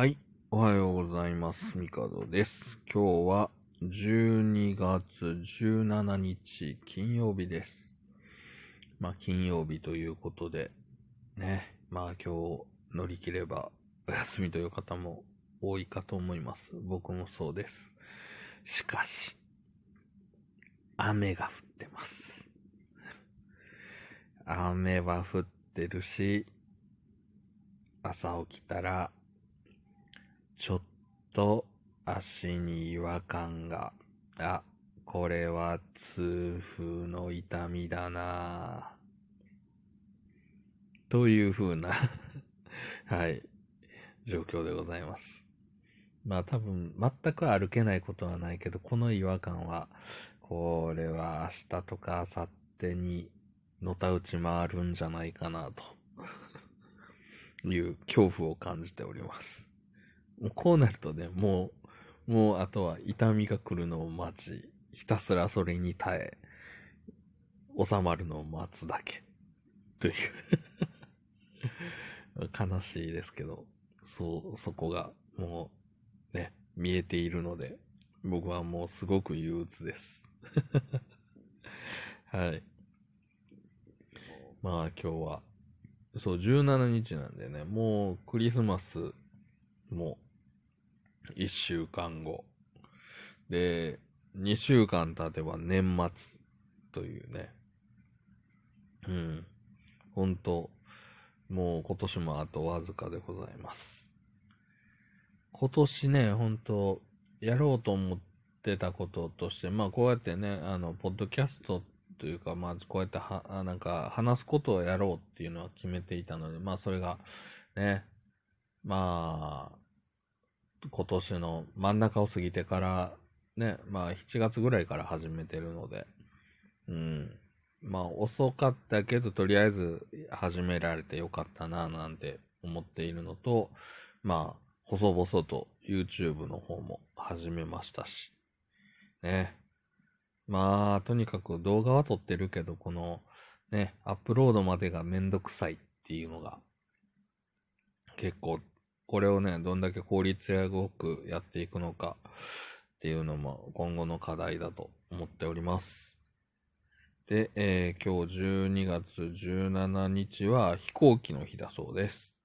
はい。おはようございます。ミカドです。今日は12月17日金曜日です。まあ金曜日ということで、ね。まあ今日乗り切ればお休みという方も多いかと思います。僕もそうです。しかし、雨が降ってます。雨は降ってるし、朝起きたら、ちょっと足に違和感が、あ、これは痛風の痛みだなという風な はい、状況でございます。まあ多分、全く歩けないことはないけど、この違和感は、これは明日とか明後日に、のたうち回るんじゃないかな、という恐怖を感じております。こうなるとね、もう、もうあとは痛みが来るのを待ち、ひたすらそれに耐え、収まるのを待つだけ。という。悲しいですけど、そう、そこがもうね、見えているので、僕はもうすごく憂鬱です。はい。まあ今日は、そう、17日なんでね、もうクリスマスも1週間後。で、2週間経てば年末というね。うん。本当もう今年もあとわずかでございます。今年ね、本当やろうと思ってたこととして、まあこうやってね、あの、ポッドキャストというか、まあこうやっては、なんか話すことをやろうっていうのは決めていたので、まあそれがね、まあ、今年の真ん中を過ぎてから、ね、まあ7月ぐらいから始めてるので、うん。まあ遅かったけど、とりあえず始められてよかったな、なんて思っているのと、まあ、細々と YouTube の方も始めましたし、ね。まあ、とにかく動画は撮ってるけど、この、ね、アップロードまでがめんどくさいっていうのが、結構、これをね、どんだけ効率よくやっていくのかっていうのも今後の課題だと思っております。で、えー今日12月17日は飛行機の日だそうです。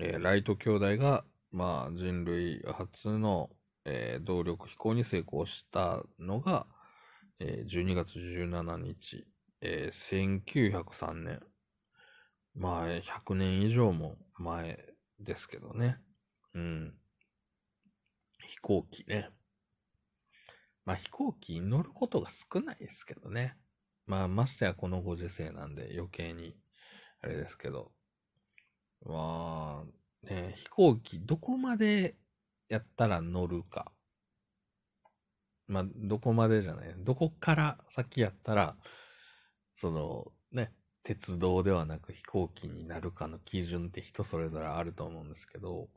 えーライト兄弟が、まあ、人類初の、えー動力飛行に成功したのが、えー12月17日、えー1903年。まあ、100年以上も前ですけどね。うん。飛行機ね。まあ飛行機に乗ることが少ないですけどね。まあましてやこのご時世なんで余計にあれですけど。まあ、ね、飛行機どこまでやったら乗るか。まあどこまでじゃない。どこから先やったら、そのね、鉄道ではなく飛行機になるかの基準って人それぞれあると思うんですけど、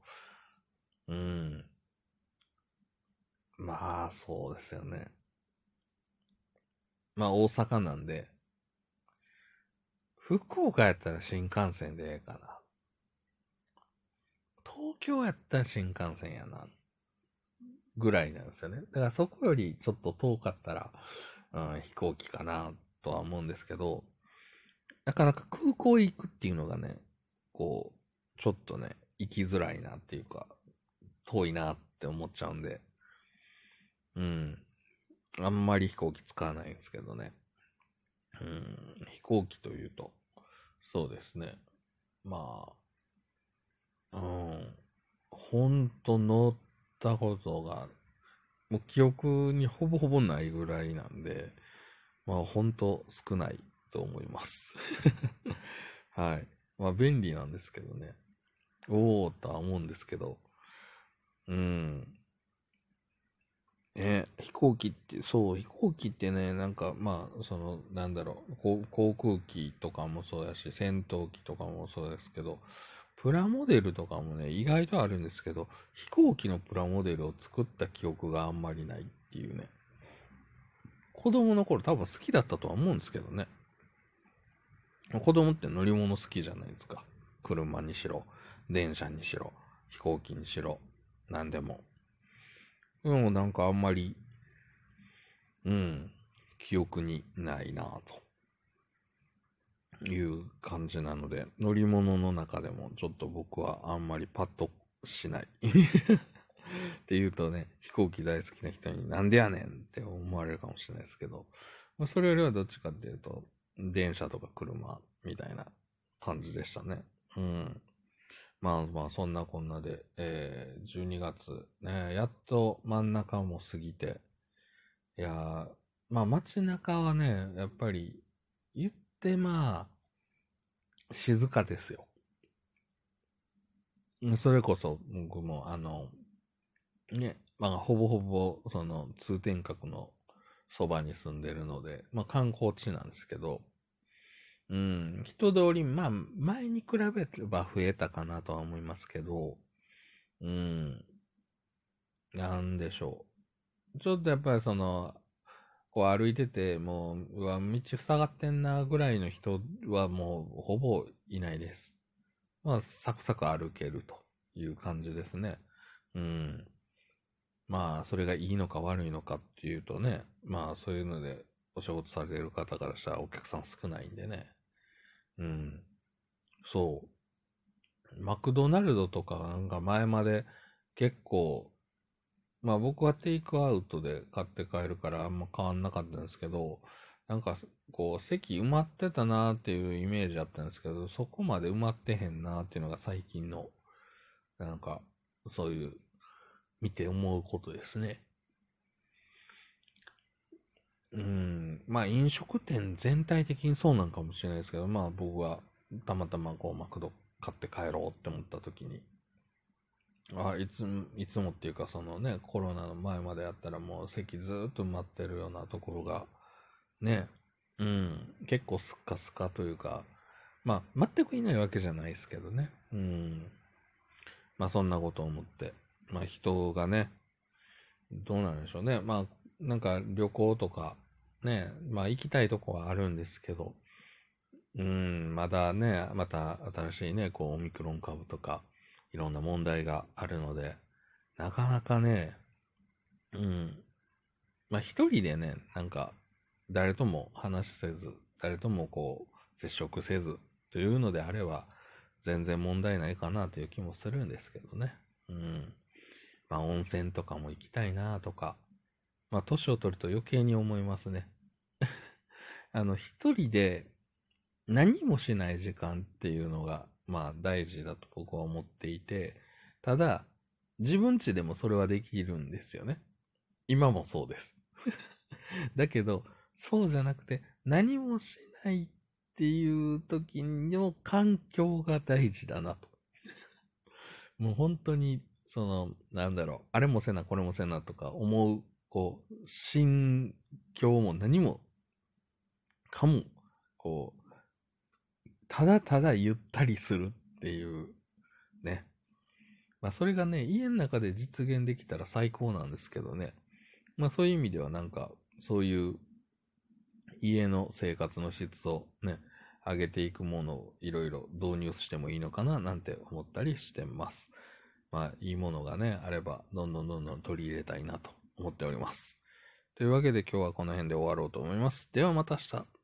うん。まあ、そうですよね。まあ、大阪なんで、福岡やったら新幹線でええかな。東京やったら新幹線やな。ぐらいなんですよね。だからそこよりちょっと遠かったら、うん、飛行機かなとは思うんですけど、なかなか空港行くっていうのがね、こう、ちょっとね、行きづらいなっていうか、遠いなって思っちゃうんで、うん。あんまり飛行機使わないんですけどね。うん。飛行機というと、そうですね。まあ、うん。ほんと乗ったことが、もう記憶にほぼほぼないぐらいなんで、まあほんと少ないと思います。はい。まあ便利なんですけどね。おーとは思うんですけど、うん。ね、飛行機って、そう、飛行機ってね、なんか、まあ、その、なんだろう、こう航空機とかもそうやし、戦闘機とかもそうですけど、プラモデルとかもね、意外とあるんですけど、飛行機のプラモデルを作った記憶があんまりないっていうね。子供の頃多分好きだったとは思うんですけどね。子供って乗り物好きじゃないですか。車にしろ、電車にしろ。飛行機にしろ、なんでも。でもなんかあんまり、うん、記憶にないなぁという感じなので、乗り物の中でもちょっと僕はあんまりパッとしない。って言うとね、飛行機大好きな人になんでやねんって思われるかもしれないですけど、まあ、それよりはどっちかっていうと、電車とか車みたいな感じでしたね。うん。まあまあ、そんなこんなで、えー、12月、ね、やっと真ん中も過ぎて、いやー、まあ街中はね、やっぱり、言ってまあ、静かですよ。それこそ、僕も、あの、ね、まあ、ほぼほぼ、その、通天閣のそばに住んでるので、まあ、観光地なんですけど、うん、人通り、まあ、前に比べれば増えたかなとは思いますけど、うん、なんでしょう。ちょっとやっぱりその、こう歩いてて、もう、うわ、道塞がってんなぐらいの人はもうほぼいないです。まあ、サクサク歩けるという感じですね。うん。まあ、それがいいのか悪いのかていうとね、まあ、そういうのでお仕事されてる方からしたらお客さん少ないんでね。うん。そう。マクドナルドとかなんか前まで結構、まあ僕はテイクアウトで買って帰るからあんま変わんなかったんですけど、なんかこう席埋まってたなーっていうイメージあったんですけど、そこまで埋まってへんなーっていうのが最近の、なんかそういう見て思うことですね。うん、まあ飲食店全体的にそうなんかもしれないですけど、まあ僕はたまたまこうマクド買って帰ろうって思った時に、あいつ、いつもっていうかそのね、コロナの前までやったらもう席ずっと埋まってるようなところが、ね、うん、結構スカスカというか、まあ全くいないわけじゃないですけどね、うん。まあそんなことを思って、まあ人がね、どうなんでしょうね。まあ、なんか旅行とか、ね、まあ行きたいとこはあるんですけど、うん、まだね、また新しいね、こう、オミクロン株とか、いろんな問題があるので、なかなかね、うん、まあ一人でね、なんか、誰とも話せず、誰ともこう、接触せず、というのであれば、全然問題ないかなという気もするんですけどね。うん。まあ、温泉とかも行きたいなとか、まあ、年を取ると余計に思いますね。あの、一人で何もしない時間っていうのが、まあ、大事だと僕は思っていて、ただ、自分ちでもそれはできるんですよね。今もそうです。だけど、そうじゃなくて、何もしないっていう時の環境が大事だなと。もう本当にその、なんだろう、あれもせな、これもせなとか思う、こう、心境も何もかも、こう、ただただゆったりするっていう、ね。まあそれがね、家の中で実現できたら最高なんですけどね。まあそういう意味ではなんか、そういう家の生活の質をね、上げていくものをいろいろ導入してもいいのかななんて思ったりしてます。まあ、いいものがね、あれば、どんどんどんどん取り入れたいなと思っております。というわけで今日はこの辺で終わろうと思います。ではまた明日。